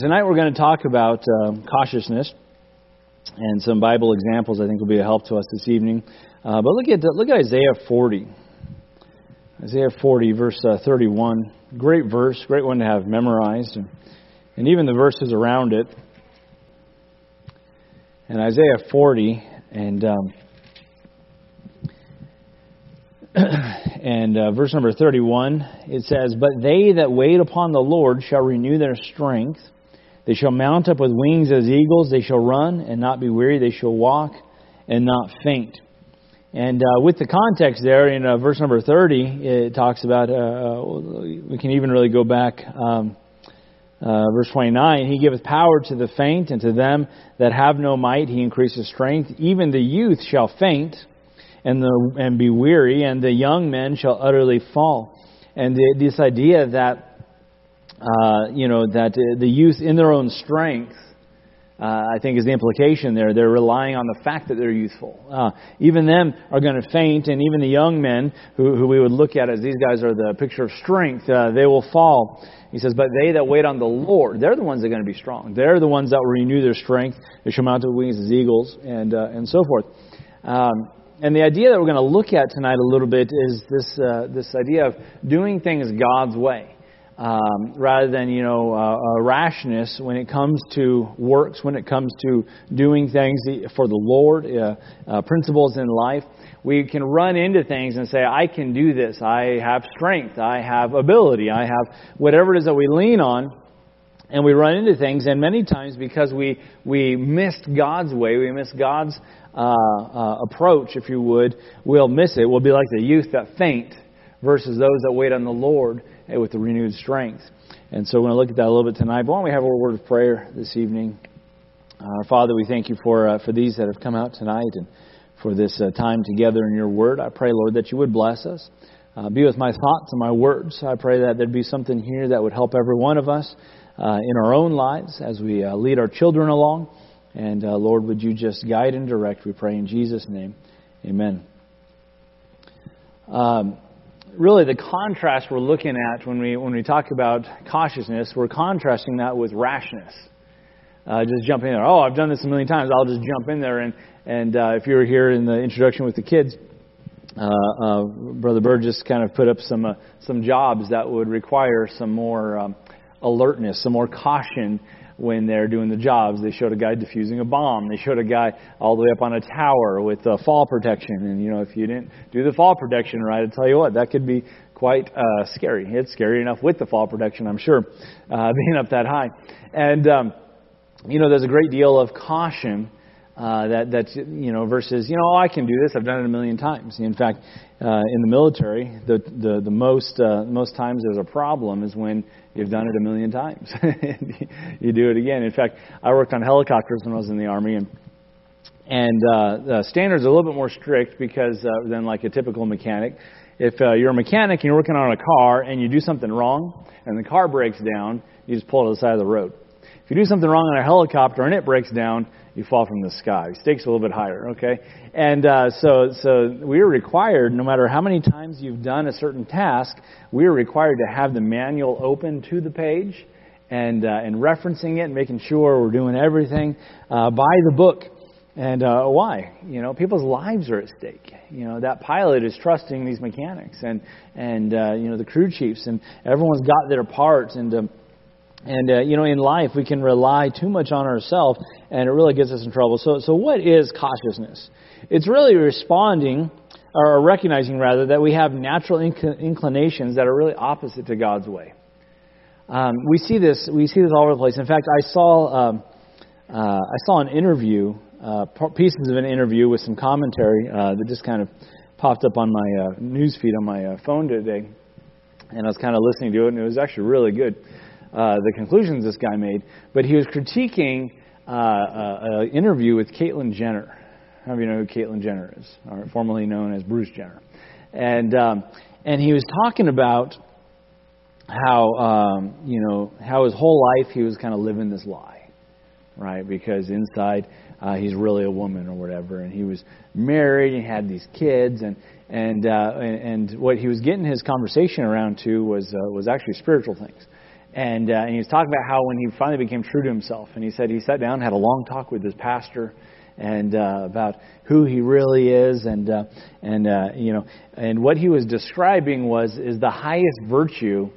tonight we're going to talk about um, cautiousness and some Bible examples. I think will be a help to us this evening. Uh, but look at look at Isaiah 40. Isaiah 40, verse uh, 31. Great verse, great one to have memorized, and, and even the verses around it. And Isaiah 40, and um, and uh, verse number 31, it says, But they that wait upon the Lord shall renew their strength. They shall mount up with wings as eagles. They shall run and not be weary. They shall walk and not faint. And uh, with the context there in uh, verse number 30, it talks about, uh, uh we can even really go back, um, uh, verse 29, He giveth power to the faint, and to them that have no might, He increases strength. Even the youth shall faint and, the, and be weary, and the young men shall utterly fall. And the, this idea that, uh, you know, that the youth in their own strength, uh, I think is the implication there. They're relying on the fact that they're youthful. Uh, even them are going to faint, and even the young men, who, who we would look at as these guys are the picture of strength, uh, they will fall. He says, But they that wait on the Lord, they're the ones that are going to be strong. They're the ones that will renew their strength. They shall mount with wings as eagles, and, uh, and so forth. Um, and the idea that we're going to look at tonight a little bit is this, uh, this idea of doing things God's way. Um, rather than you know uh, uh, rashness when it comes to works, when it comes to doing things for the Lord, uh, uh, principles in life, we can run into things and say, "I can do this. I have strength. I have ability. I have whatever it is that we lean on." And we run into things, and many times because we we missed God's way, we missed God's uh, uh, approach, if you would, we'll miss it. We'll be like the youth that faint versus those that wait on the Lord with the renewed strength. And so we're going to look at that a little bit tonight. But why don't we have a word of prayer this evening? Uh, our Father, we thank you for, uh, for these that have come out tonight and for this uh, time together in your word. I pray, Lord, that you would bless us. Uh, be with my thoughts and my words. I pray that there'd be something here that would help every one of us uh, in our own lives as we uh, lead our children along. And uh, Lord, would you just guide and direct, we pray in Jesus' name. Amen. Um, really, the contrast we're looking at when we, when we talk about cautiousness, we're contrasting that with rashness. Uh, just jump in there. Oh, I've done this a million times. I'll just jump in there. And, and uh, if you were here in the introduction with the kids, uh, uh, Brother Burgess kind of put up some uh, some jobs that would require some more um, alertness, some more caution when they're doing the jobs. They showed a guy defusing a bomb. They showed a guy all the way up on a tower with uh, fall protection. And, you know, if you didn't do the fall protection right, I tell you what, that could be quite uh, scary. It's scary enough with the fall protection, I'm sure, uh, being up that high. And, um, you know, there's a great deal of caution. Uh, that that's you know versus you know oh, I can do this I've done it a million times. In fact, uh, in the military, the the the most uh, most times there's a problem is when You've done it a million times. you do it again. In fact, I worked on helicopters when I was in the Army, and and uh, the standards are a little bit more strict because uh, than like a typical mechanic. If uh, you're a mechanic and you're working on a car and you do something wrong and the car breaks down, you just pull it to the side of the road. If you do something wrong on a helicopter and it breaks down, you fall from the sky. Stakes a little bit higher, okay? And uh, so, so we are required, no matter how many times you've done a certain task, we are required to have the manual open to the page and uh, and referencing it, and making sure we're doing everything uh, by the book. And uh, why? You know, people's lives are at stake. You know, that pilot is trusting these mechanics and and uh, you know the crew chiefs, and everyone's got their parts and. Um, and, uh, you know, in life, we can rely too much on ourselves, and it really gets us in trouble. So, so what is cautiousness? It's really responding, or recognizing, rather, that we have natural inc- inclinations that are really opposite to God's way. Um, we see this. We see this all over the place. In fact, I saw um, uh, I saw an interview, uh, pieces of an interview with some commentary uh, that just kind of popped up on my uh, news feed on my uh, phone today, and I was kind of listening to it, and it was actually really good uh, the conclusions this guy made, but he was critiquing uh, uh, an interview with Caitlyn Jenner. How of you know who Caitlyn Jenner is, or formerly known as Bruce Jenner? And um, and he was talking about how um, you know how his whole life he was kind of living this lie, right? Because inside uh, he's really a woman or whatever, and he was married and had these kids, and and uh, and, and what he was getting his conversation around to was uh, was actually spiritual things And, uh, and he was talking about how when he finally became true to himself, and he said he sat down, had a long talk with his pastor, and uh, about who he really is, and uh, and uh, you know, and what he was describing was is the highest virtue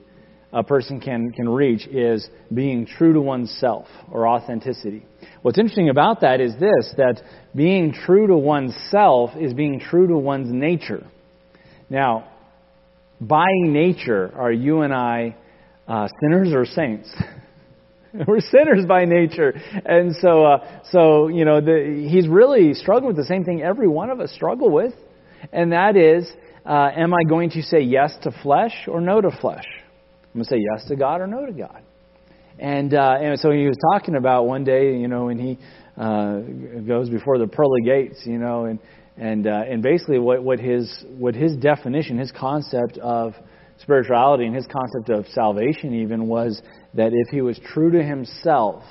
a person can can reach is being true to oneself or authenticity. What's interesting about that is this: that being true to oneself is being true to one's nature. Now, by nature, are you and I uh, sinners or saints? We're sinners by nature, and so uh, so you know the, he's really struggling with the same thing every one of us struggle with, and that is, uh, am I going to say yes to flesh or no to flesh? I'm going to say yes to God or no to God. And uh, and so he was talking about one day, you know, when he uh, goes before the pearly gates, you know, and and uh, and basically what what his what his definition, his concept of spirituality and his concept of salvation even was that if he was true to himself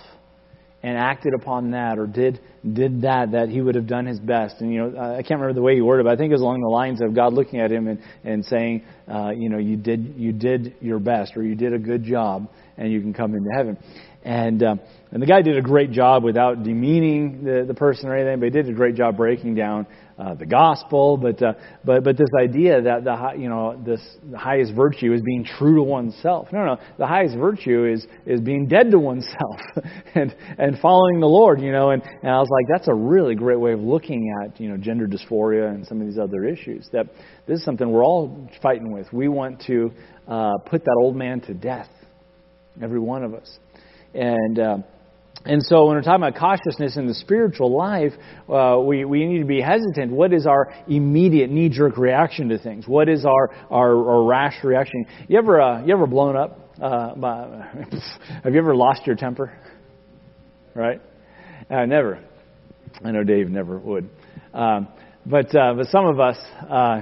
and acted upon that or did did that that he would have done his best. And you know I can't remember the way he worded it but I think it was along the lines of God looking at him and and saying uh, you know you did you did your best or you did a good job and you can come into heaven. And um, and the guy did a great job without demeaning the the person or anything but he did a great job breaking down uh, the gospel, but uh, but but this idea that the you know this the highest virtue is being true to oneself. No, no, the highest virtue is is being dead to oneself and and following the Lord. You know, and and I was like, that's a really great way of looking at you know gender dysphoria and some of these other issues. That this is something we're all fighting with. We want to uh, put that old man to death, every one of us, and. And so, when we're talking about cautiousness in the spiritual life, uh, we, we need to be hesitant. What is our immediate knee jerk reaction to things? What is our, our, our rash reaction? You ever, uh, you ever blown up? Uh, have you ever lost your temper? Right? Uh, never. I know Dave never would. Um, but, uh, but some of us uh,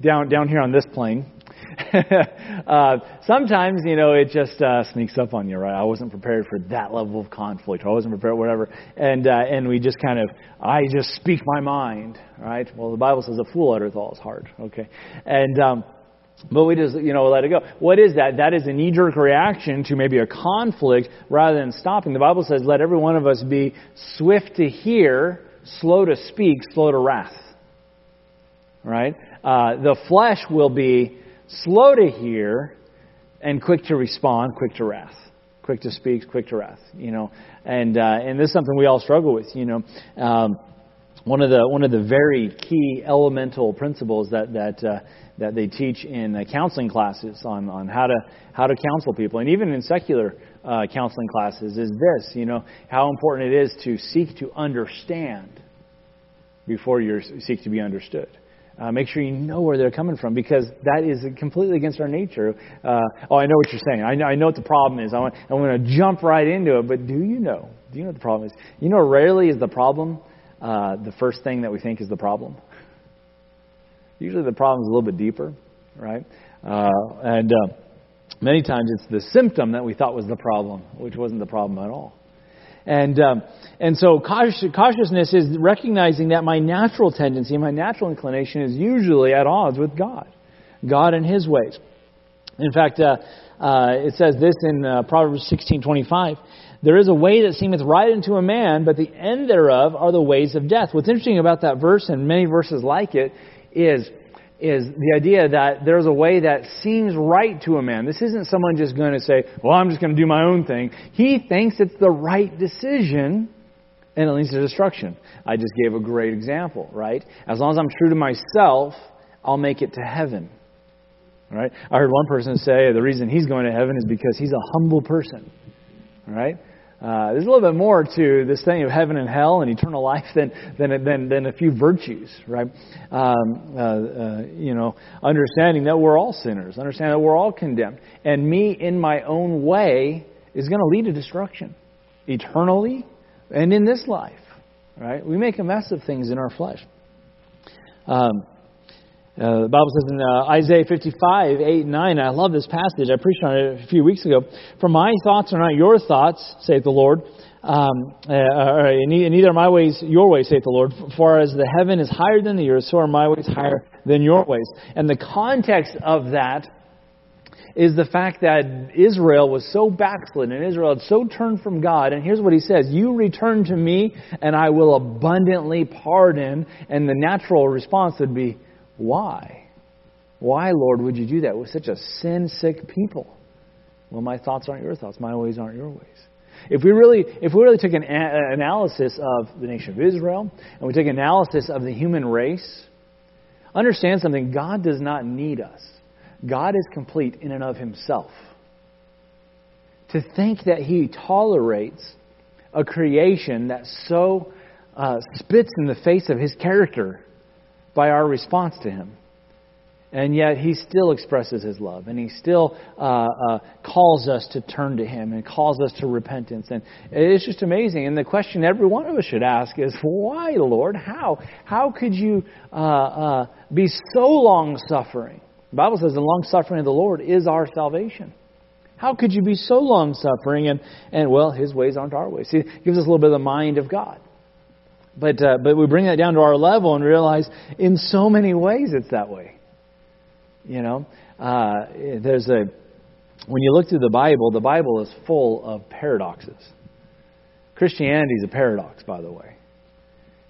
down, down here on this plane, uh, sometimes, you know, it just uh, sneaks up on you, right? I wasn't prepared for that level of conflict, I wasn't prepared, whatever. And uh, and we just kind of, I just speak my mind, right? Well, the Bible says a fool uttereth all his heart, okay? And um, but we just, you know, let it go. What is that? That is a knee-jerk reaction to maybe a conflict rather than stopping. The Bible says, "Let every one of us be swift to hear, slow to speak, slow to wrath." Right? Uh, the flesh will be slow to hear, and quick to respond, quick to wrath. Quick to speak, quick to wrath. You know, and uh, and this is something we all struggle with. You know, um, one of the one of the very key elemental principles that that uh, that they teach in uh, counseling classes on on how to how to counsel people, and even in secular uh, counseling classes, is this. You know, how important it is to seek to understand before you seek to be understood. Uh, make sure you know where they're coming from because that is completely against our nature. Uh, oh, I know what you're saying. I know, I know what the problem is. I I'm going to jump right into it. But do you know? Do you know what the problem is? You know, rarely is the problem uh, the first thing that we think is the problem. Usually the problem is a little bit deeper, right? Uh, and uh, many times it's the symptom that we thought was the problem, which wasn't the problem at all. And, um, and so cautiousness is recognizing that my natural tendency, my natural inclination is usually at odds with God, God and His ways. In fact, uh, uh, it says this in uh, Proverbs 16:25. There is a way that seemeth right unto a man, but the end thereof are the ways of death. What's interesting about that verse and many verses like it is is the idea that there's a way that seems right to a man. This isn't someone just going to say, well, I'm just going to do my own thing. He thinks it's the right decision, and it leads to destruction. I just gave a great example, right? As long as I'm true to myself, I'll make it to heaven. Right? I heard one person say the reason he's going to heaven is because he's a humble person. Right? Uh, there's a little bit more to this thing of heaven and hell and eternal life than than than, than a few virtues, right? Um, uh, uh, you know, understanding that we're all sinners, understanding that we're all condemned, and me in my own way is going to lead to destruction, eternally, and in this life, right? We make a mess of things in our flesh. Um, uh, the Bible says in uh, Isaiah 55, 8 9, I love this passage. I preached on it a few weeks ago. For my thoughts are not your thoughts, saith the Lord. Um, uh, uh neither are my ways your ways, saith the Lord. For as the heaven is higher than the earth, so are my ways higher than your ways. And the context of that is the fact that Israel was so backslidden and Israel had so turned from God. And here's what he says You return to me, and I will abundantly pardon. And the natural response would be, Why? Why, Lord, would you do that with such a sin sick people? Well, my thoughts aren't your thoughts, my ways aren't your ways. If we really, if we really took an a- analysis of the nation of Israel and we took an analysis of the human race, understand something: God does not need us. God is complete in and of Himself. To think that He tolerates a creation that so uh, spits in the face of His character by our response to Him and yet he still expresses his love, and he still uh, uh, calls us to turn to him and calls us to repentance. And it's just amazing. And the question every one of us should ask is, why, Lord? How? How could you uh, uh be so long suffering? The Bible says the long suffering of the Lord is our salvation. How could you be so long suffering? And, and well, his ways aren't our ways. See, it gives us a little bit of the mind of God. But, uh, but we bring that down to our level and realize in so many ways it's that way. You know, uh, there's a when you look through the Bible, the Bible is full of paradoxes. Christianity is a paradox, by the way.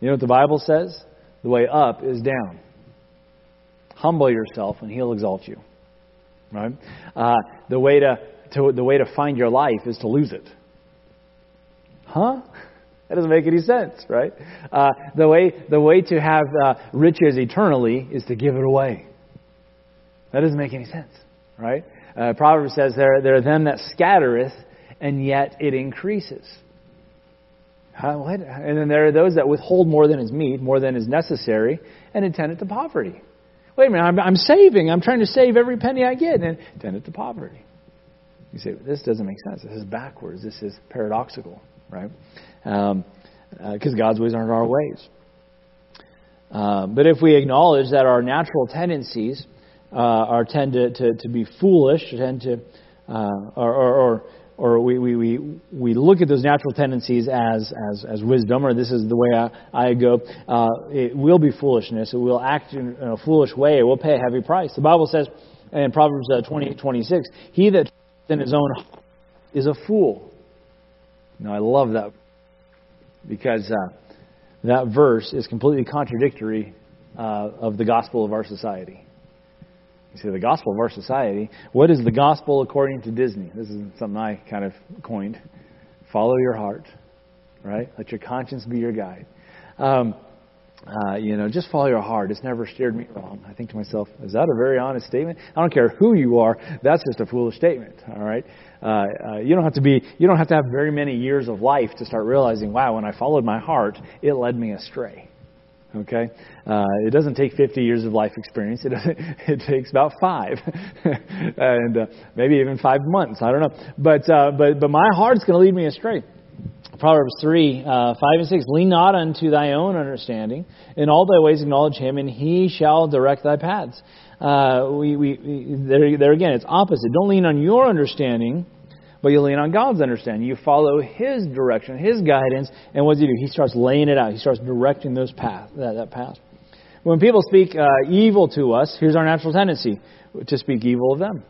You know what the Bible says? The way up is down. Humble yourself, and He'll exalt you. Right? Uh, the way to, to the way to find your life is to lose it. Huh? That doesn't make any sense, right? Uh, the way the way to have uh, riches eternally is to give it away. That doesn't make any sense, right? Uh, Proverbs says, there, there are them that scattereth, and yet it increases. What? And then there are those that withhold more than is meet, more than is necessary, and intend it to poverty. Wait a minute, I'm, I'm saving. I'm trying to save every penny I get, and intend it to poverty. You say, this doesn't make sense. This is backwards. This is paradoxical, right? Because um, uh, God's ways aren't our ways. Uh, but if we acknowledge that our natural tendencies uh, are tend to, to, to be foolish, tend to, uh, or, or, or, or we, we, we, we look at those natural tendencies as, as, as wisdom, or this is the way I, I go, uh, it will be foolishness. It will act in a foolish way. It will pay a heavy price. The Bible says in Proverbs uh, 28 26, He that in his own is a fool. Now, I love that because uh, that verse is completely contradictory uh, of the gospel of our society. You see, the gospel of our society. What is the gospel according to Disney? This is something I kind of coined. Follow your heart, right? Let your conscience be your guide. Um, uh, you know, just follow your heart. It's never steered me wrong. I think to myself, is that a very honest statement? I don't care who you are. That's just a foolish statement. All right. Uh, uh, you don't have to be. You don't have to have very many years of life to start realizing, wow, when I followed my heart, it led me astray. Okay, uh, it doesn't take 50 years of life experience. It it takes about five, and uh, maybe even five months. I don't know, but uh, but but my heart's going to lead me astray. Proverbs 3, uh, 5 and 6. Lean not unto thy own understanding. In all thy ways acknowledge him, and he shall direct thy paths. Uh, we, we, there, there again, it's opposite. Don't lean on your understanding, but you lean on God's understanding. You follow His direction, His guidance, and what does He do? He starts laying it out. He starts directing those path, that, that path. When people speak uh, evil to us, here's our natural tendency to speak evil of them,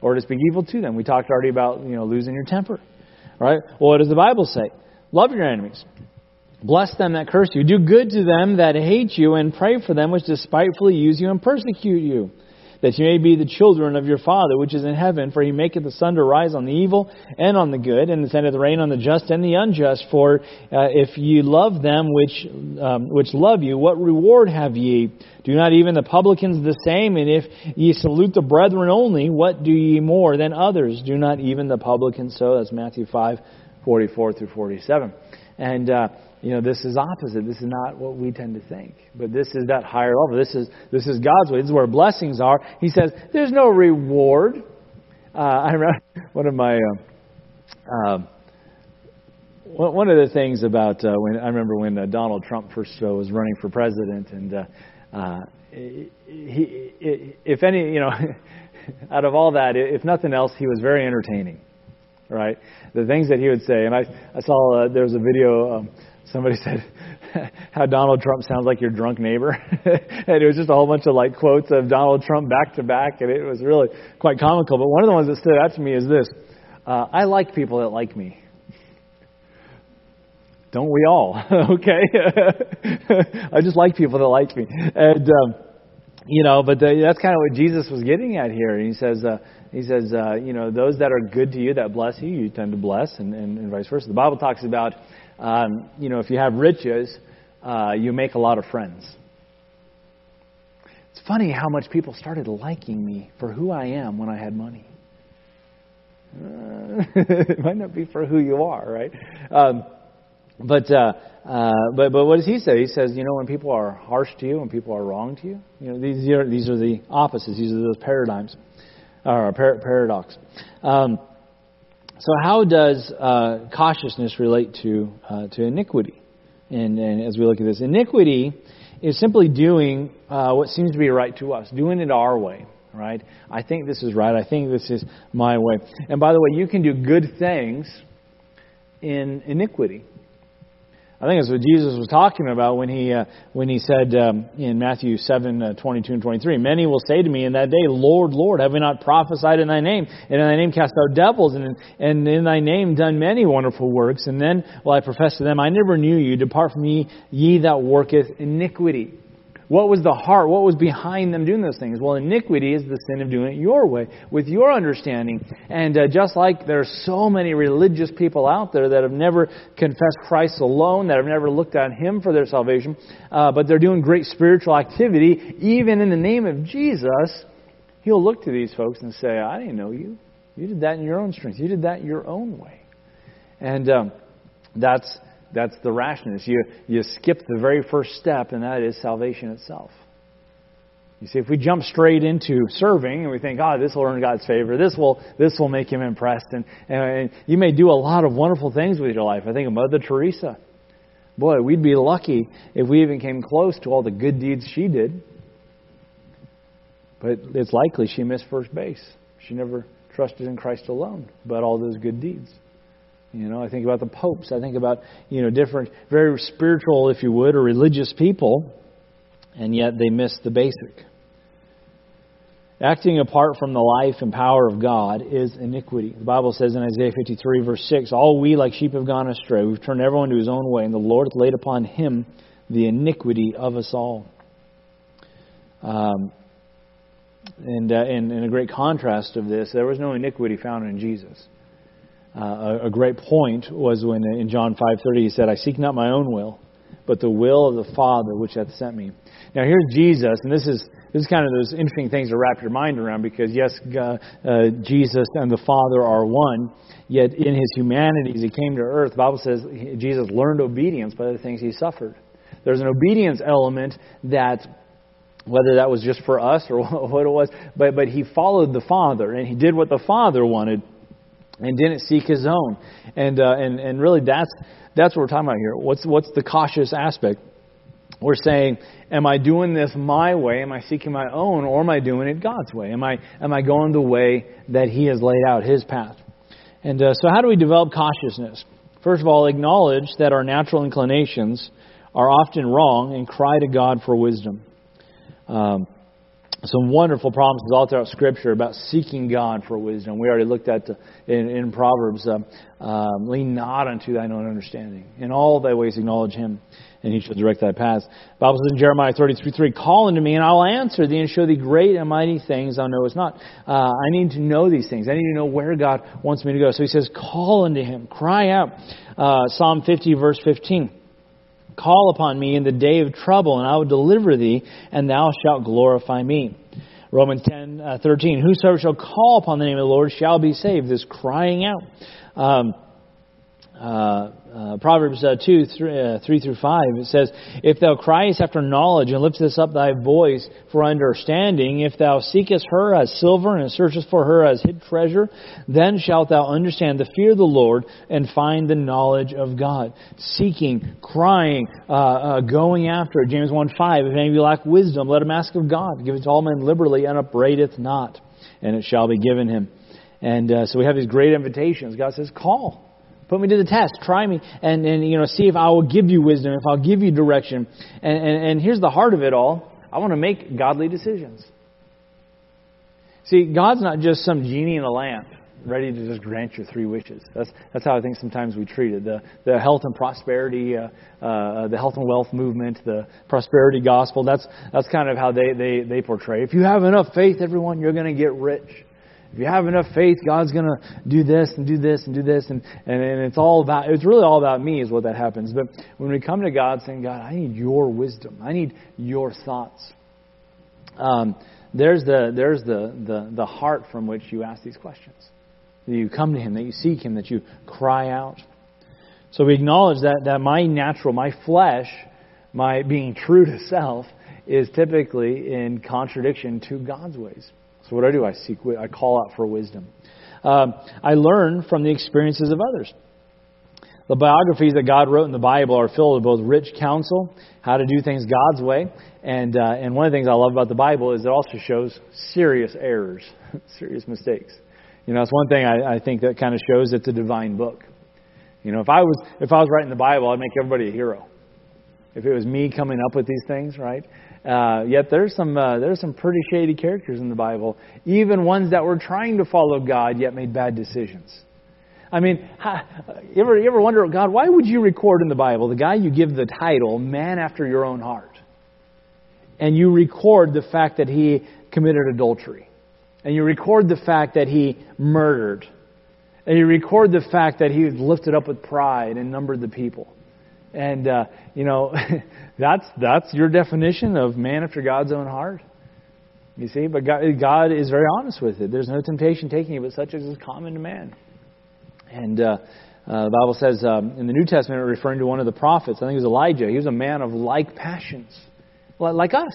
or to speak evil to them. We talked already about you know losing your temper, right? Well, what does the Bible say? Love your enemies. Bless them that curse you. Do good to them that hate you, and pray for them which despitefully use you and persecute you that you may be the children of your Father which is in heaven. For he maketh the sun to rise on the evil and on the good, and sendeth rain on the just and the unjust. For uh, if ye love them which um, which love you, what reward have ye? Do not even the publicans the same? And if ye salute the brethren only, what do ye more than others? Do not even the publicans so? That's Matthew five, forty four through forty seven. And uh, you know, this is opposite. This is not what we tend to think. But this is that higher level. This is, this is God's way. This is where blessings are. He says, there's no reward. Uh, I remember one of my, uh, uh, one of the things about uh, when I remember when uh, Donald Trump first uh, was running for president, and he, if any, you know, out of all that, if nothing else, he was very entertaining. right? The things that he would say. And I, I saw there was a video. Um, somebody said how Donald Trump sounds like your drunk neighbor, and it was just a whole bunch of like quotes of Donald Trump back to back, and it was really quite comical. But one of the ones that stood out to me is this: uh, I like people that like me. Don't we all? okay. I just like people that like me, and um, you know. But the, that's kind of what Jesus was getting at here. He says, uh, he says, uh, you know, those that are good to you, that bless you, you tend to bless, and, and, and vice versa. The Bible talks about, um, you know, if you have riches, uh, you make a lot of friends. It's funny how much people started liking me for who I am when I had money. Uh, it might not be for who you are, right? Um, but uh, uh, but but what does he say? He says, you know, when people are harsh to you, when people are wrong to you, you know, these are these are the opposites. These are those paradigms, or par- paradox. Um, so how does uh, cautiousness relate to uh, to iniquity? And, and, as we look at this, iniquity is simply doing uh, what seems to be right to us, doing it our way. Right? I think this is right. I think this is my way. And by the way, you can do good things in iniquity. I think that's what Jesus was talking about when he uh, when he said um, in Matthew seven uh, twenty two and twenty three, many will say to me in that day, Lord, Lord, have we not prophesied in Thy name, and in Thy name cast out devils, and in, and in Thy name done many wonderful works? And then will I profess to them, I never knew you. Depart from me, ye that worketh iniquity. What was the heart? What was behind them doing those things? Well, iniquity is the sin of doing it your way, with your understanding. And uh, just like there are so many religious people out there that have never confessed Christ alone, that have never looked at Him for their salvation, uh, but they're doing great spiritual activity, even in the name of Jesus, He'll look to these folks and say, I didn't know you. You did that in your own strength. You did that your own way. And um, that's that's the rashness. You, you skip the very first step, and that is salvation itself. You see, if we jump straight into serving and we think, oh, this will earn God's favor, this will, this will make Him impressed, and, and you may do a lot of wonderful things with your life. I think of Mother Teresa. Boy, we'd be lucky if we even came close to all the good deeds she did. But it's likely she missed first base. She never trusted in Christ alone, but all those good deeds. You know, I think about the popes. I think about, you know, different, very spiritual, if you would, or religious people, and yet they miss the basic. Acting apart from the life and power of God is iniquity. The Bible says in Isaiah 53, verse 6, All we like sheep have gone astray. We've turned everyone to his own way, and the Lord hath laid upon him the iniquity of us all. Um, and, uh, a great contrast of this, there was no iniquity found in Jesus. Uh, a, a great point was when in John 5:30 he said, "I seek not my own will, but the will of the Father which hath sent me." Now here's Jesus, and this is this is kind of those interesting things to wrap your mind around because yes, God, uh, Jesus and the Father are one. Yet in his humanity, as he came to earth, the Bible says Jesus learned obedience by the things he suffered. There's an obedience element that whether that was just for us or what it was, but, but he followed the Father and he did what the Father wanted and didn't seek his own. And uh, and and really, that's that's what we're talking about here. What's what's the cautious aspect? We're saying, am I doing this my way? Am I seeking my own, or am I doing it God's way? Am I am I going the way that He has laid out His path? And uh, so, how do we develop cautiousness? First of all, acknowledge that our natural inclinations are often wrong and cry to God for wisdom. Um, some wonderful promises all throughout Scripture about seeking God for wisdom. We already looked at in, in Proverbs, um, um, lean not unto thine own understanding. In all thy ways acknowledge him, and he shall direct thy paths. Bible says in Jeremiah 33, 3, Call unto me, and I will answer thee, and show thee great and mighty things thou knowest not. Uh, I need to know these things. I need to know where God wants me to go. So he says, Call unto him, cry out. Uh, Psalm 50, verse 15. Call upon me in the day of trouble, and I will deliver thee, and thou shalt glorify me. Romans 10, uh, 13. Whosoever shall call upon the name of the Lord shall be saved. This crying out. Um, uh, uh, Proverbs uh, 2, 3, uh, 3, through 5, it says, If thou criest after knowledge and liftest up thy voice for understanding, if thou seekest her as silver and searchest for her as hid treasure, then shalt thou understand the fear of the Lord and find the knowledge of God. Seeking, crying, uh, uh, going after. James 1, 5, If any of you lack wisdom, let him ask of God. Give it to all men liberally and upbraideth not, and it shall be given him. And uh, so we have these great invitations. God says, call. Put me to the test. Try me. And, and you know, see if I will give you wisdom, if I'll give you direction. And, and, and here's the heart of it all. I want to make godly decisions. See, God's not just some genie in a lamp ready to just grant your three wishes. That's, that's how I think sometimes we treat it. The, the health and prosperity, uh, uh, the health and wealth movement, the prosperity gospel, that's, that's kind of how they, they, they portray. If you have enough faith, everyone, you're going to get rich. If you have enough faith, God's going to do this and do this and do this. And, and, and it's all about, it's really all about me is what that happens. But when we come to God saying, God, I need your wisdom. I need your thoughts. Um, there's the, there's the, the, the heart from which you ask these questions that you come to Him, that you seek Him, that you cry out. So we acknowledge that, that my natural, my flesh, my being true to self, is typically in contradiction to God's ways. So what do I do? I seek, I call out for wisdom. Um, I learn from the experiences of others. The biographies that God wrote in the Bible are filled with both rich counsel, how to do things God's way, and uh, and one of the things I love about the Bible is it also shows serious errors, serious mistakes. You know, it's one thing I, I think that kind of shows it's a divine book. You know, if I was if I was writing the Bible, I'd make everybody a hero. If it was me coming up with these things, right? Uh, yet there's some uh, there's some pretty shady characters in the Bible, even ones that were trying to follow God yet made bad decisions. I mean, you ever you ever wonder, God, why would you record in the Bible the guy you give the title "Man After Your Own Heart," and you record the fact that he committed adultery? and you record the fact that he murdered, and you record the fact that he was lifted up with pride and numbered the people. And uh, you know, that's that's your definition of man after God's own heart. You see, but God, God is very honest with it. There's no temptation taking you, but such as is common to man. And uh, uh, the Bible says um, in the New Testament, referring to one of the prophets, I think it was Elijah. He was a man of like passions, like us,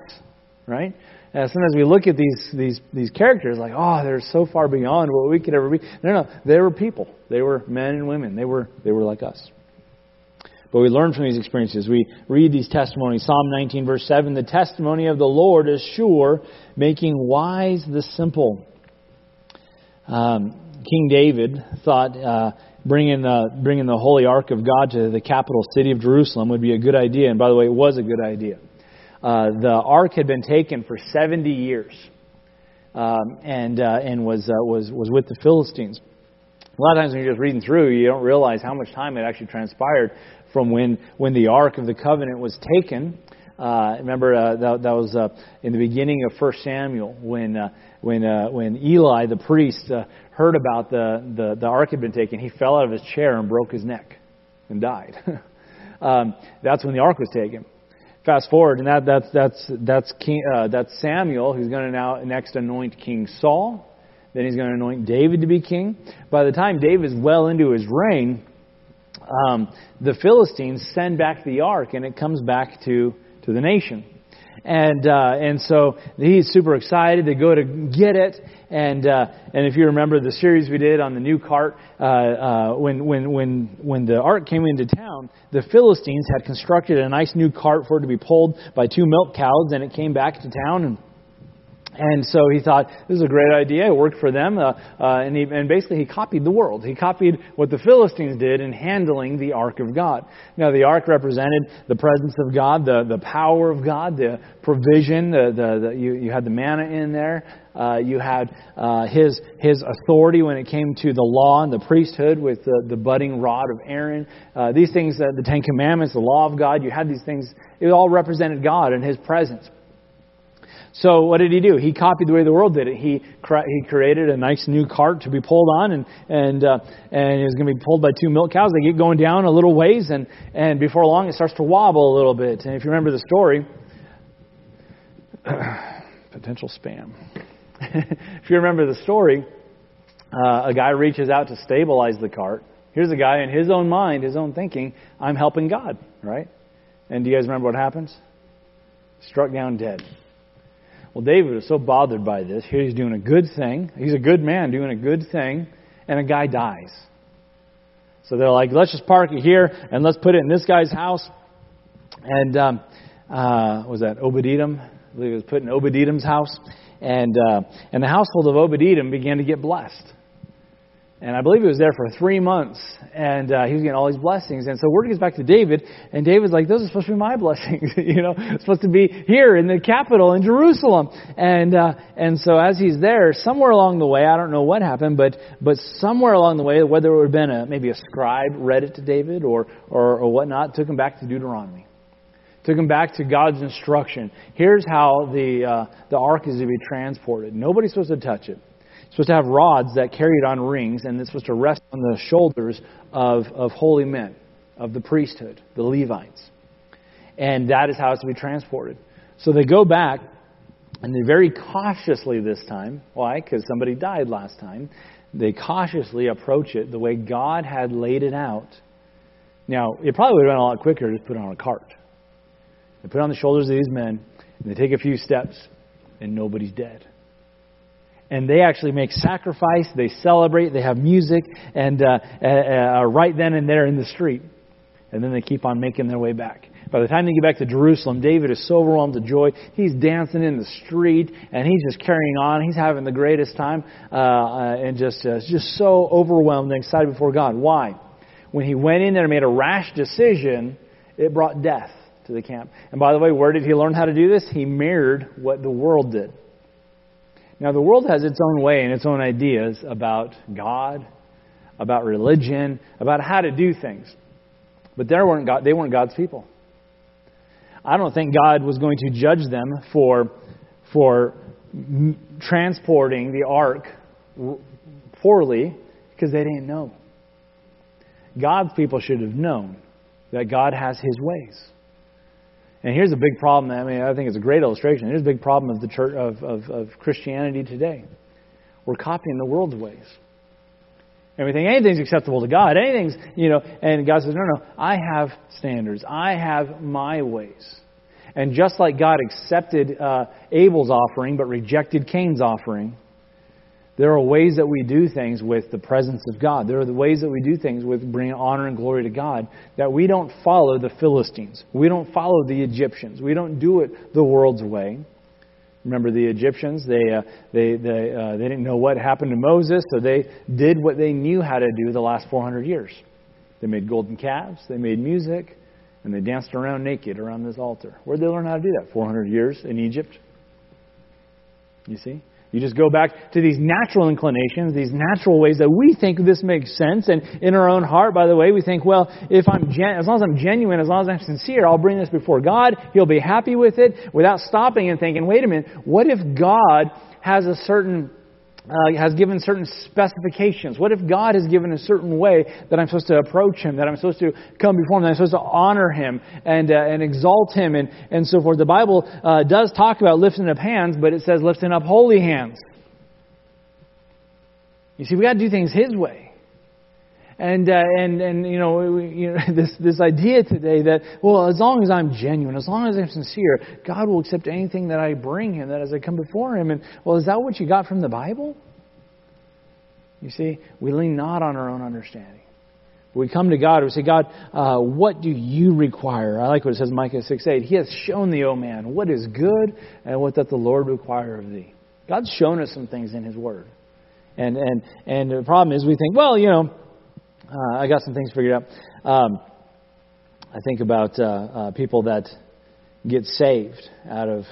right? Uh, sometimes we look at these, these, these characters like, oh, they're so far beyond what we could ever be. No, no, they were people. They were men and women. They were, they were like us. But we learn from these experiences. We read these testimonies. Psalm 19, verse 7 The testimony of the Lord is sure, making wise the simple. Um, King David thought uh, bringing, the, bringing the Holy Ark of God to the capital city of Jerusalem would be a good idea. And by the way, it was a good idea. Uh, the ark had been taken for 70 years um, and, uh, and was, uh, was, was with the Philistines. A lot of times when you're just reading through, you don't realize how much time had actually transpired from when, when the Ark of the Covenant was taken. Uh, remember, uh, that, that was uh, in the beginning of 1 Samuel when, uh, when, uh, when Eli, the priest, uh, heard about the, the, the Ark had been taken. He fell out of his chair and broke his neck and died. um, that's when the Ark was taken. Fast forward, and that, that's, that's, that's, King, uh, that's Samuel, who's going to now next anoint King Saul. Then he's going to anoint David to be king. By the time David is well into his reign, um, the Philistines send back the ark, and it comes back to, to the nation. And uh, and so he's super excited. They go to get it, and uh, and if you remember the series we did on the new cart, uh, uh, when when when when the ark came into town, the Philistines had constructed a nice new cart for it to be pulled by two milk cows, and it came back to town and and so he thought, this is a great idea. It worked for them. Uh, uh, and, he, and basically, he copied the world. He copied what the Philistines did in handling the Ark of God. Now, the Ark represented the presence of God, the, the power of God, the provision. The, the, the you, you had the manna in there. Uh, you had uh, his, his authority when it came to the law and the priesthood with the, the budding rod of Aaron. Uh, these things, the Ten Commandments, the law of God, you had these things. It all represented God and his presence. So what did he do? He copied the way the world did it. He he created a nice new cart to be pulled on, and and uh, and it was going to be pulled by two milk cows. They get going down a little ways, and and before long it starts to wobble a little bit. And if you remember the story, potential spam. if you remember the story, uh, a guy reaches out to stabilize the cart. Here's a guy in his own mind, his own thinking, I'm helping God, right? And do you guys remember what happens? Struck down dead. Well, David was so bothered by this. Here he's doing a good thing. He's a good man doing a good thing, and a guy dies. So they're like, let's just park it here and let's put it in this guy's house. And um, uh, was that Obed-Edom? I believe it was put in Obed-Edom's house. And, uh, and the household of Obed-Edom began to get blessed. And I believe he was there for three months, and uh, he was getting all these blessings. And so word gets back to David, and David's like, "Those are supposed to be my blessings, you know, it's supposed to be here in the capital in Jerusalem." And uh, and so as he's there, somewhere along the way, I don't know what happened, but but somewhere along the way, whether it would have been a, maybe a scribe read it to David or or, or whatnot, took him back to Deuteronomy took him back to God's instruction. Here's how the uh, the ark is to be transported. Nobody's supposed to touch it supposed to have rods that carried on rings, and it's supposed to rest on the shoulders of, of holy men, of the priesthood, the Levites. And that is how it's to be transported. So they go back, and they very cautiously this time, why? Because somebody died last time. They cautiously approach it the way God had laid it out. Now, it probably would have been a lot quicker to just put it on a cart. They put it on the shoulders of these men, and they take a few steps, and nobody's dead and they actually make sacrifice. They celebrate. They have music, and uh, uh, uh, right then and there in the street, and then they keep on making their way back. By the time they get back to Jerusalem, David is so overwhelmed with joy. He's dancing in the street, and he's just carrying on. He's having the greatest time, uh, uh and just uh, just so overwhelmed and excited before God. Why? When he went in there and made a rash decision, it brought death to the camp. And by the way, where did he learn how to do this? He mirrored what the world did. Now, the world has its own way and its own ideas about God, about religion, about how to do things. But they weren't, God, they weren't God's people. I don't think God was going to judge them for, for transporting the ark poorly because they didn't know. God's people should have known that God has his ways. And here's a big problem. I mean, I think it's a great illustration. Here's a big problem of the church of, of, of Christianity today. We're copying the world's ways. Think anything's acceptable to God. Anything's, you know, and God says, no, no, I have standards. I have my ways. And just like God accepted uh, Abel's offering but rejected Cain's offering, there are ways that we do things with the presence of God. There are the ways that we do things with bringing honor and glory to God that we don't follow the Philistines. We don't follow the Egyptians. We don't do it the world's way. Remember the Egyptians? They, uh, they, they, uh, they didn't know what happened to Moses, so they did what they knew how to do the last 400 years. They made golden calves, they made music, and they danced around naked around this altar. Where did they learn how to do that? 400 years in Egypt. You see? You just go back to these natural inclinations, these natural ways that we think this makes sense. And in our own heart, by the way, we think, well, if I'm gen- as long as I'm genuine, as long as I'm sincere, I'll bring this before God. He'll be happy with it without stopping and thinking, wait a minute, what if God has a certain uh, has given certain specifications? What if God has given a certain way that I'm supposed to approach Him, that I'm supposed to come before Him, that I'm supposed to honor Him and, uh, and exalt Him and, and so forth? The Bible uh, does talk about lifting up hands, but it says lifting up holy hands. You see, we got to do things His way. And, uh, and, and you know, you know this, this idea today that, well, as long as I'm genuine, as long as I'm sincere, God will accept anything that I bring Him, that as I come before Him. And, well, is that what you got from the Bible? You see, we lean not on our own understanding. We come to God, we say, God, uh, what do you require? I like what it says in Micah 6 8. He has shown thee, O man, what is good and what doth the Lord require of thee. God's shown us some things in His Word. And, and, and the problem is we think, well, you know, uh, I got some things figured out. Um, I think about uh, uh, people that get saved out of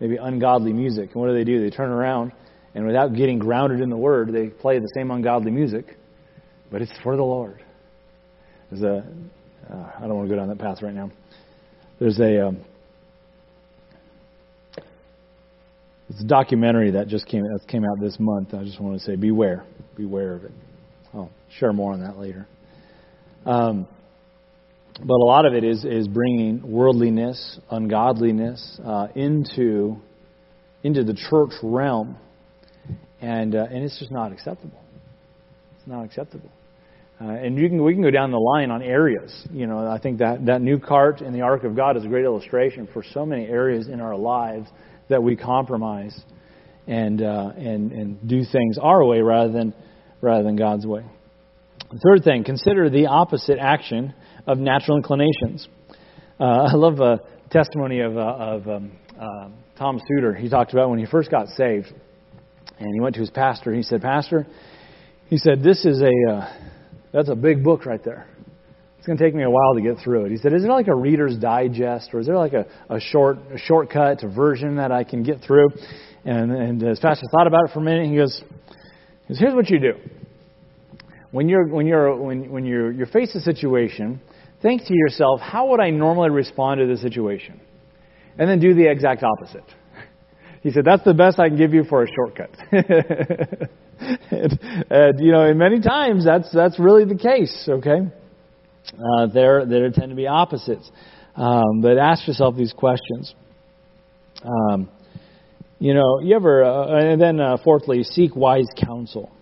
maybe ungodly music. And what do they do? They turn around and without getting grounded in the Word, they play the same ungodly music, but it's for the Lord. There's a, uh, I don't want to go down that path right now. There's a, um, it's a documentary that just came that came out this month. I just want to say, beware, beware of it. I'll share more on that later. Um, but a lot of it is, is bringing worldliness, ungodliness uh, into, into the church realm. And, uh, and it's just not acceptable. It's not acceptable. Uh, and you can, we can go down the line on areas. You know, I think that, that new cart in the Ark of God is a great illustration for so many areas in our lives that we compromise and, uh, and, and do things our way rather than, rather than God's way. Third thing, consider the opposite action of natural inclinations. Uh, I love a testimony of, uh, of um, uh, Tom Suter. He talked about when he first got saved, and he went to his pastor. He said, Pastor, he said, This is a, uh, that's a big book right there. It's going to take me a while to get through it. He said, Is there like a Reader's Digest or is there like a, a short a shortcut, version that I can get through? And, and as Pastor thought about it for a minute, he goes, Here's what you do. When you're, when you're, when, when you're, you're faced a situation, think to yourself, How would I normally respond to this situation? And then do the exact opposite. He said, That's the best I can give you for a shortcut. and, and, you know, and many times that's, that's really the case, okay? Uh, there, there tend to be opposites. Um, but ask yourself these questions. Um, you know, you ever, uh, and then uh, fourthly, seek wise counsel.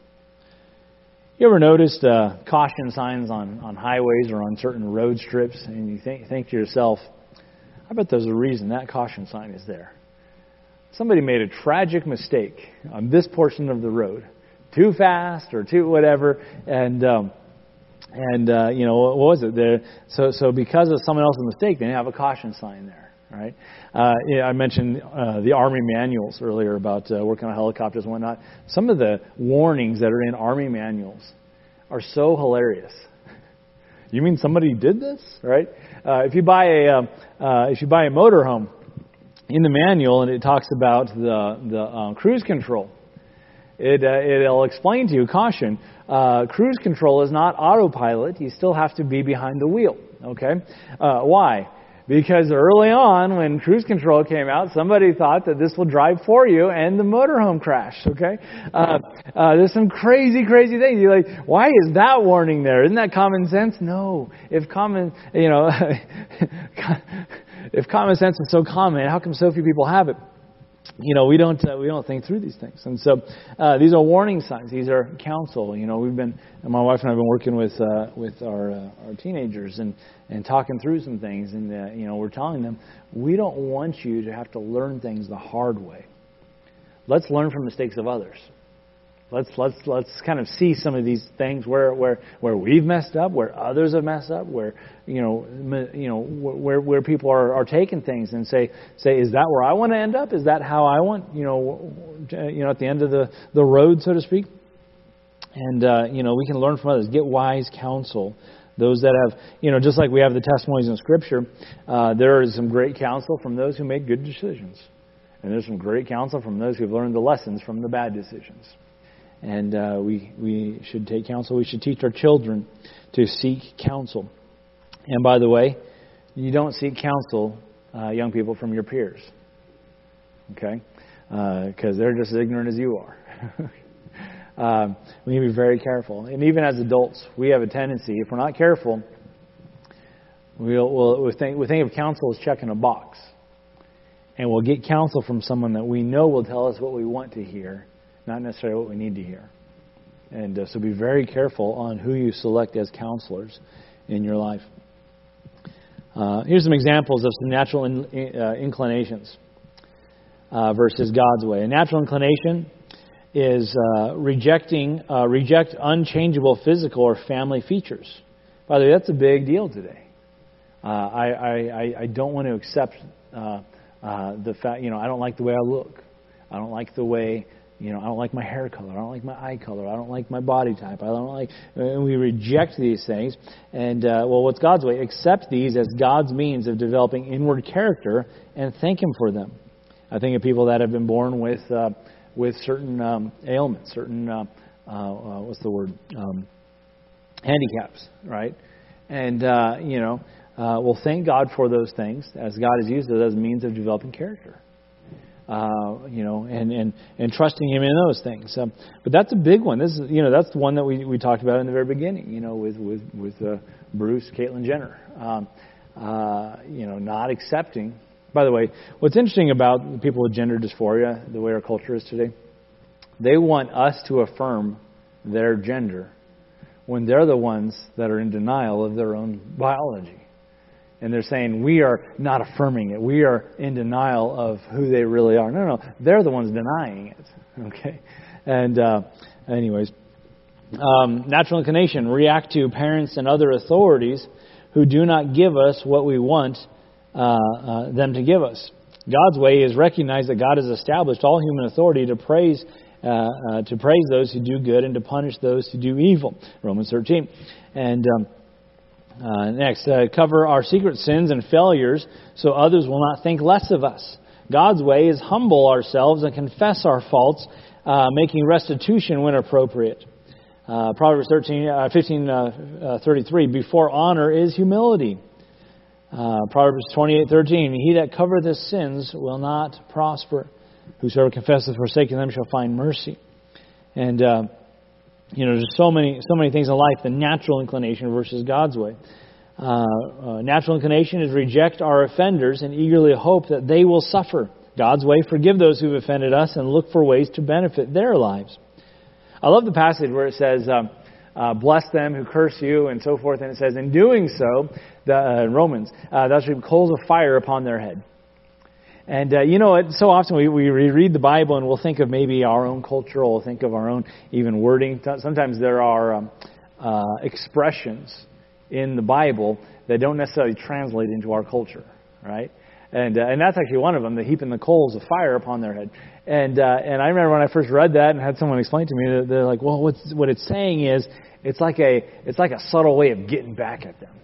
You ever noticed uh, caution signs on, on highways or on certain road strips, and you think, think to yourself, I bet there's a reason that caution sign is there. Somebody made a tragic mistake on this portion of the road, too fast or too whatever, and um, and uh, you know what was it? There, so so because of someone else's mistake, they have a caution sign there, right? Uh, yeah, I mentioned uh, the Army manuals earlier about uh, working on helicopters and whatnot. Some of the warnings that are in Army manuals are so hilarious. You mean somebody did this, right? Uh, if you buy a um, uh, if you buy a motorhome, in the manual, and it talks about the the uh, cruise control. It it'll explain to you caution. Cruise control is not autopilot. You still have to be behind the wheel. Okay, why? Because early on, when cruise control came out, somebody thought that this will drive for you, and the motorhome crashed. Okay, uh, uh, there's some crazy, crazy things. You're like, why is that warning there? Isn't that common sense? No. If common, you know, if common sense is so common, how come so few people have it? You know, we don't uh, we don't think through these things, and so uh, these are warning signs. These are counsel. You know, we've been my wife and I have been working with uh, with our uh, our teenagers and and talking through some things, and uh, you know, we're telling them we don't want you to have to learn things the hard way. Let's learn from mistakes of others. Let's let's let's kind of see some of these things where where where we've messed up, where others have messed up, where you know you know where where people are are taking things and say say is that where I want to end up? Is that how I want you know you know at the end of the the road so to speak? And uh, you know we can learn from others, get wise counsel. Those that have, you know, just like we have the testimonies in Scripture, uh, there is some great counsel from those who make good decisions. And there's some great counsel from those who've learned the lessons from the bad decisions and uh, we we should take counsel. We should teach our children to seek counsel. And by the way, you don't seek counsel, uh, young people, from your peers, okay? Because uh, they're just as ignorant as you are. um, we need to be very careful. And even as adults, we have a tendency, if we're not careful, we'll, we'll, we'll, think, we think of counsel as checking a box. And we'll get counsel from someone that we know will tell us what we want to hear not necessarily what we need to hear. And uh, so be very careful on who you select as counselors in your life. Uh, here's some examples of some natural in, uh, inclinations uh, versus God's way. A natural inclination is uh, rejecting uh, reject unchangeable physical or family features. By the way, that's a big deal today. I, I, I don't want to accept the fact, you know, I don't like the way I look. I don't like the way you know, I don't like my hair color. I don't like my eye color. I don't like my body type. I don't like. And we reject these things. And uh, well, what's God's way? Accept these as God's means of developing inward character and thank Him for them. I think of people that have been born with uh, with certain um, ailments, certain uh, uh, uh what's the word? Um, handicaps, right? And uh, you know, uh, well, thank God for those things as God has used those as means of developing character uh, you know, and, and, and trusting Him in those things. Um, but that's a big one. This is, you know, that's the one that we, we talked about in the very beginning, you know, with, with, with uh, Bruce, Caitlyn Jenner. Um, uh, you know, not accepting. By the way, what's interesting about people with gender dysphoria, the way our culture is today, they want us to affirm their gender when they're the ones that are in denial of their own biology and they're saying we are not affirming it. We are in denial of who they really are. No, no, they're the ones denying it. Okay, and uh, anyways, um, natural inclination react to parents and other authorities who do not give us what we want uh, uh, them to give us. God's way is recognize that God has established all human authority to praise uh, uh, to praise those who do good and to punish those who do evil. Romans 13. And um, uh, next, uh, cover our secret sins and failures so others will not think less of us. God's way is humble ourselves and confess our faults, uh, making restitution when appropriate. Uh, Proverbs 13, uh, 15, uh, 33, before honor is humility. Proverbs 28, 13, he that covereth his sins will not prosper. Whosoever confesseth forsaking them shall find mercy. And you know, there's so many, so many things in life. The natural inclination versus God's way. Uh, uh, natural inclination is reject our offenders and eagerly hope that they will suffer. God's way, forgive those who've offended us and look for ways to benefit their lives. I love the passage where it says, um, uh, bless them who curse you and so forth. And it says, in doing so, the, uh, Romans, uh, thou coals of fire upon their head. And uh, you know, so often we, we read the Bible and we'll think of maybe our own culture, or we'll think of our own even wording. Sometimes there are um, uh, expressions in the Bible that don't necessarily translate into our culture, right? And uh, and that's actually one of them, the heaping the coals of fire upon their head. And uh, and I remember when I first read that and had someone explain to me, they're like, well, what's, what it's saying is it's like a it's like a subtle way of getting back at them.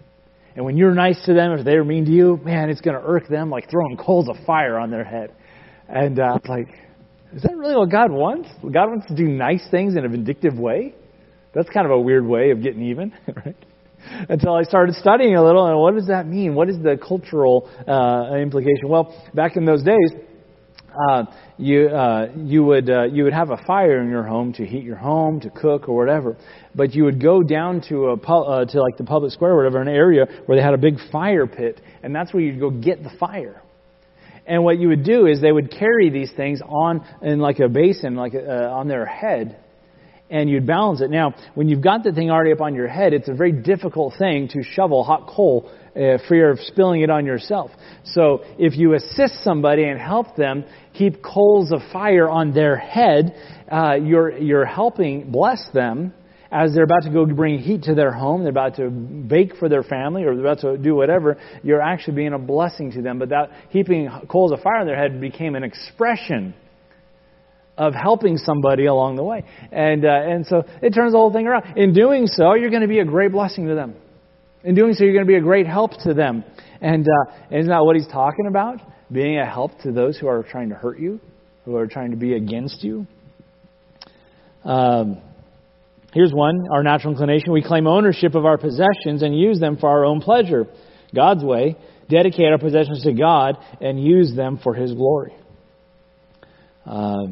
And when you're nice to them, if they're mean to you, man, it's going to irk them like throwing coals of fire on their head. And uh, like, is that really what God wants? God wants to do nice things in a vindictive way? That's kind of a weird way of getting even, right? Until I started studying a little, and what does that mean? What is the cultural uh, implication? Well, back in those days, uh, you uh, you would uh, you would have a fire in your home to heat your home, to cook or whatever. But you would go down to a uh, to like the public square or whatever, an area where they had a big fire pit, and that's where you'd go get the fire. And what you would do is they would carry these things on in like a basin, like uh, on their head, and you'd balance it. Now, when you've got the thing already up on your head, it's a very difficult thing to shovel hot coal uh, fear of spilling it on yourself. So if you assist somebody and help them keep coals of fire on their head, uh, you're, you're helping bless them as they're about to go bring heat to their home, they're about to bake for their family, or they're about to do whatever, you're actually being a blessing to them. But that heaping coals of fire on their head became an expression of helping somebody along the way. And, uh, and so it turns the whole thing around. In doing so, you're going to be a great blessing to them. In doing so, you're going to be a great help to them. And uh, isn't that what he's talking about? Being a help to those who are trying to hurt you, who are trying to be against you. Um, here's one our natural inclination. We claim ownership of our possessions and use them for our own pleasure. God's way, dedicate our possessions to God and use them for His glory. Uh,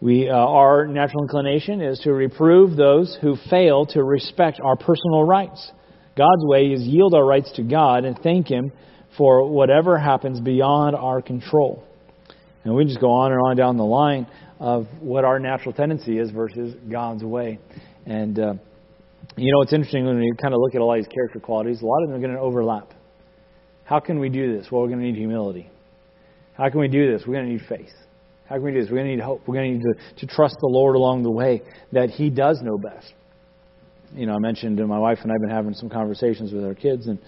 we, uh, our natural inclination is to reprove those who fail to respect our personal rights. God's way is yield our rights to God and thank Him for whatever happens beyond our control. And we just go on and on down the line of what our natural tendency is versus God's way. And, uh, you know, it's interesting when you kind of look at all these character qualities, a lot of them are going to overlap. How can we do this? Well, we're going to need humility. How can we do this? We're going to need faith. How can we do this? We're going to need hope. We're going to need to, to trust the Lord along the way that He does know best you know, I mentioned my wife and I've been having some conversations with our kids, and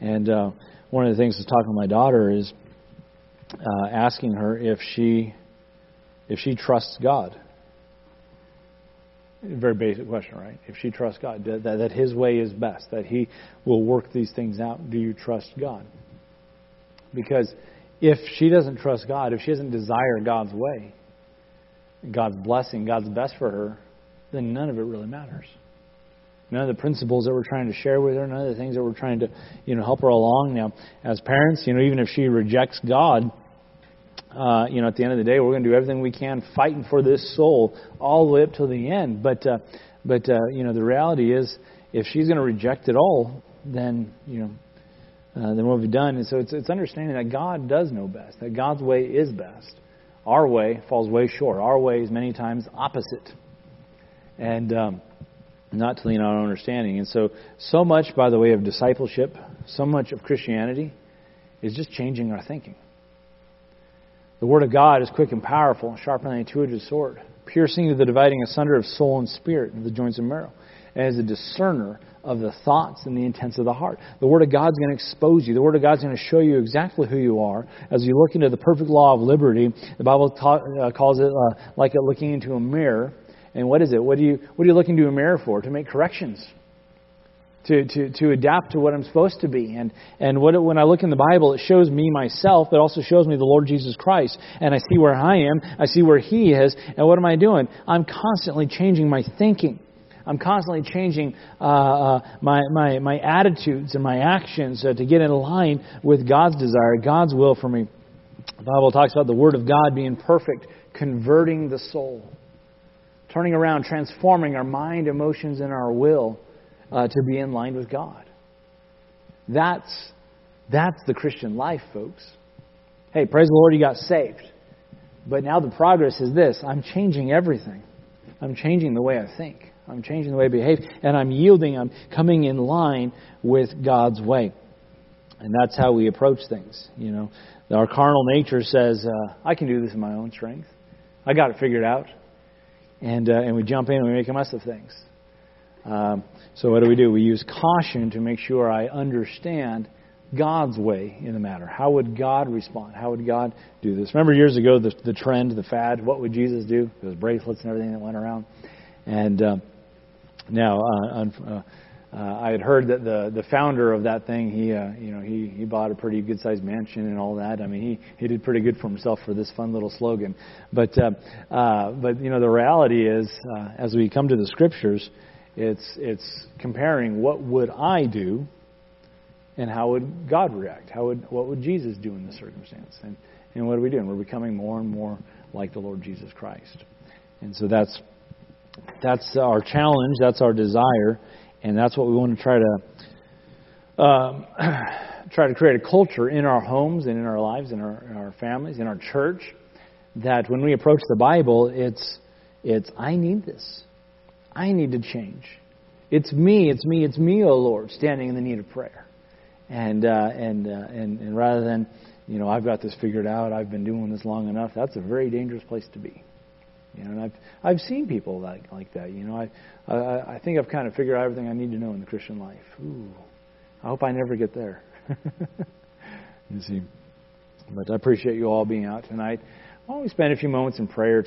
and uh, one of the things I was talking to my daughter is uh, asking her if she if she trusts God. Very basic question, right? If she trusts God, that, that His way is best, that He will work these things out. Do you trust God? Because if she doesn't trust God, if she doesn't desire God's way, God's blessing, God's best for her, then none of it really matters none of the principles that we're trying to share with her, none of the things that we're trying to, you know, help her along. Now, as parents, you know, even if she rejects God, uh, you know, at the end of the day, we're going to do everything we can fighting for this soul all the way up till the end. But, uh, but uh, you know, the reality is, if she's going to reject it all, then you know, uh, then what we've done. And so it's, it's understanding that God does know best, that God's way is best. Our way falls way short. Our way is many times opposite. And um, not to lean on our understanding. And so, so much by the way of discipleship, so much of Christianity is just changing our thinking. The Word of God is quick and powerful, sharper than a two-edged sword, piercing to the dividing asunder of soul and spirit, the joints and marrow, and is a discerner of the thoughts and the intents of the heart. The Word of God's going to expose you. The Word of God's going to show you exactly who you are. As you look into the perfect law of liberty, the Bible ta- uh, calls it uh, like looking into a mirror. And what is it? What do you what are you looking into a mirror for? To make corrections to, to, to adapt to what I'm supposed to be. And, and what, when I look in the Bible, it shows me myself, but also shows me the Lord Jesus Christ. And I see where I am, I see where He is, and what am I doing? I'm constantly changing my thinking. I'm constantly changing uh, uh, my, my, my attitudes and my actions uh, to get in line with God's desire, God's will for me. The Bible talks about the Word of God being perfect, converting the soul, turning around, transforming our mind, emotions, and our will uh, to be in line with God. That's, that's the Christian life, folks. Hey, praise the Lord, you got saved. But now the progress is this I'm changing everything. I'm changing the way I think. I'm changing the way I behave. And I'm yielding. I'm coming in line with God's way. And that's how we approach things. You know, our carnal nature says, uh, I can do this in my own strength. I got it figured out. And, uh, and we jump in and we make a mess of things. Um, so what do we do? We use caution to make sure I understand God's way in the matter. How would God respond? How would God do this? Remember years ago the, the trend, the fad, what would Jesus do? Those bracelets and everything that went around. And uh, now, uh, uh, uh, I had heard that the the founder of that thing, he uh, you know he he bought a pretty good sized mansion and all that. I mean, he he did pretty good for himself for this fun little slogan. But uh, uh, but you know the reality is, uh, as we come to the scriptures, it's, it's comparing what would I do and how would God react? How would, what would Jesus do in this circumstance? And, and what are we doing? We're becoming more and more like the Lord Jesus Christ. And so that's, that's our challenge, that's our desire, and that's what we want to try to um, try to create a culture in our homes and in our lives, in our, in our families, in our church, that when we approach the Bible, it's, it's I need this. I need to change. It's me, it's me, it's me, O oh Lord, standing in the need of prayer. And, uh, and, uh, and, and rather than, you know, I've got this figured out, I've been doing this long enough, that's a very dangerous place to be. You know, and I've I've seen people like like that. You know, I I, I think I've kind of figured out everything I need to know in the Christian life. Ooh, I hope I never get there. you see, but I appreciate you all being out tonight. Why don't we spend a few moments in prayer?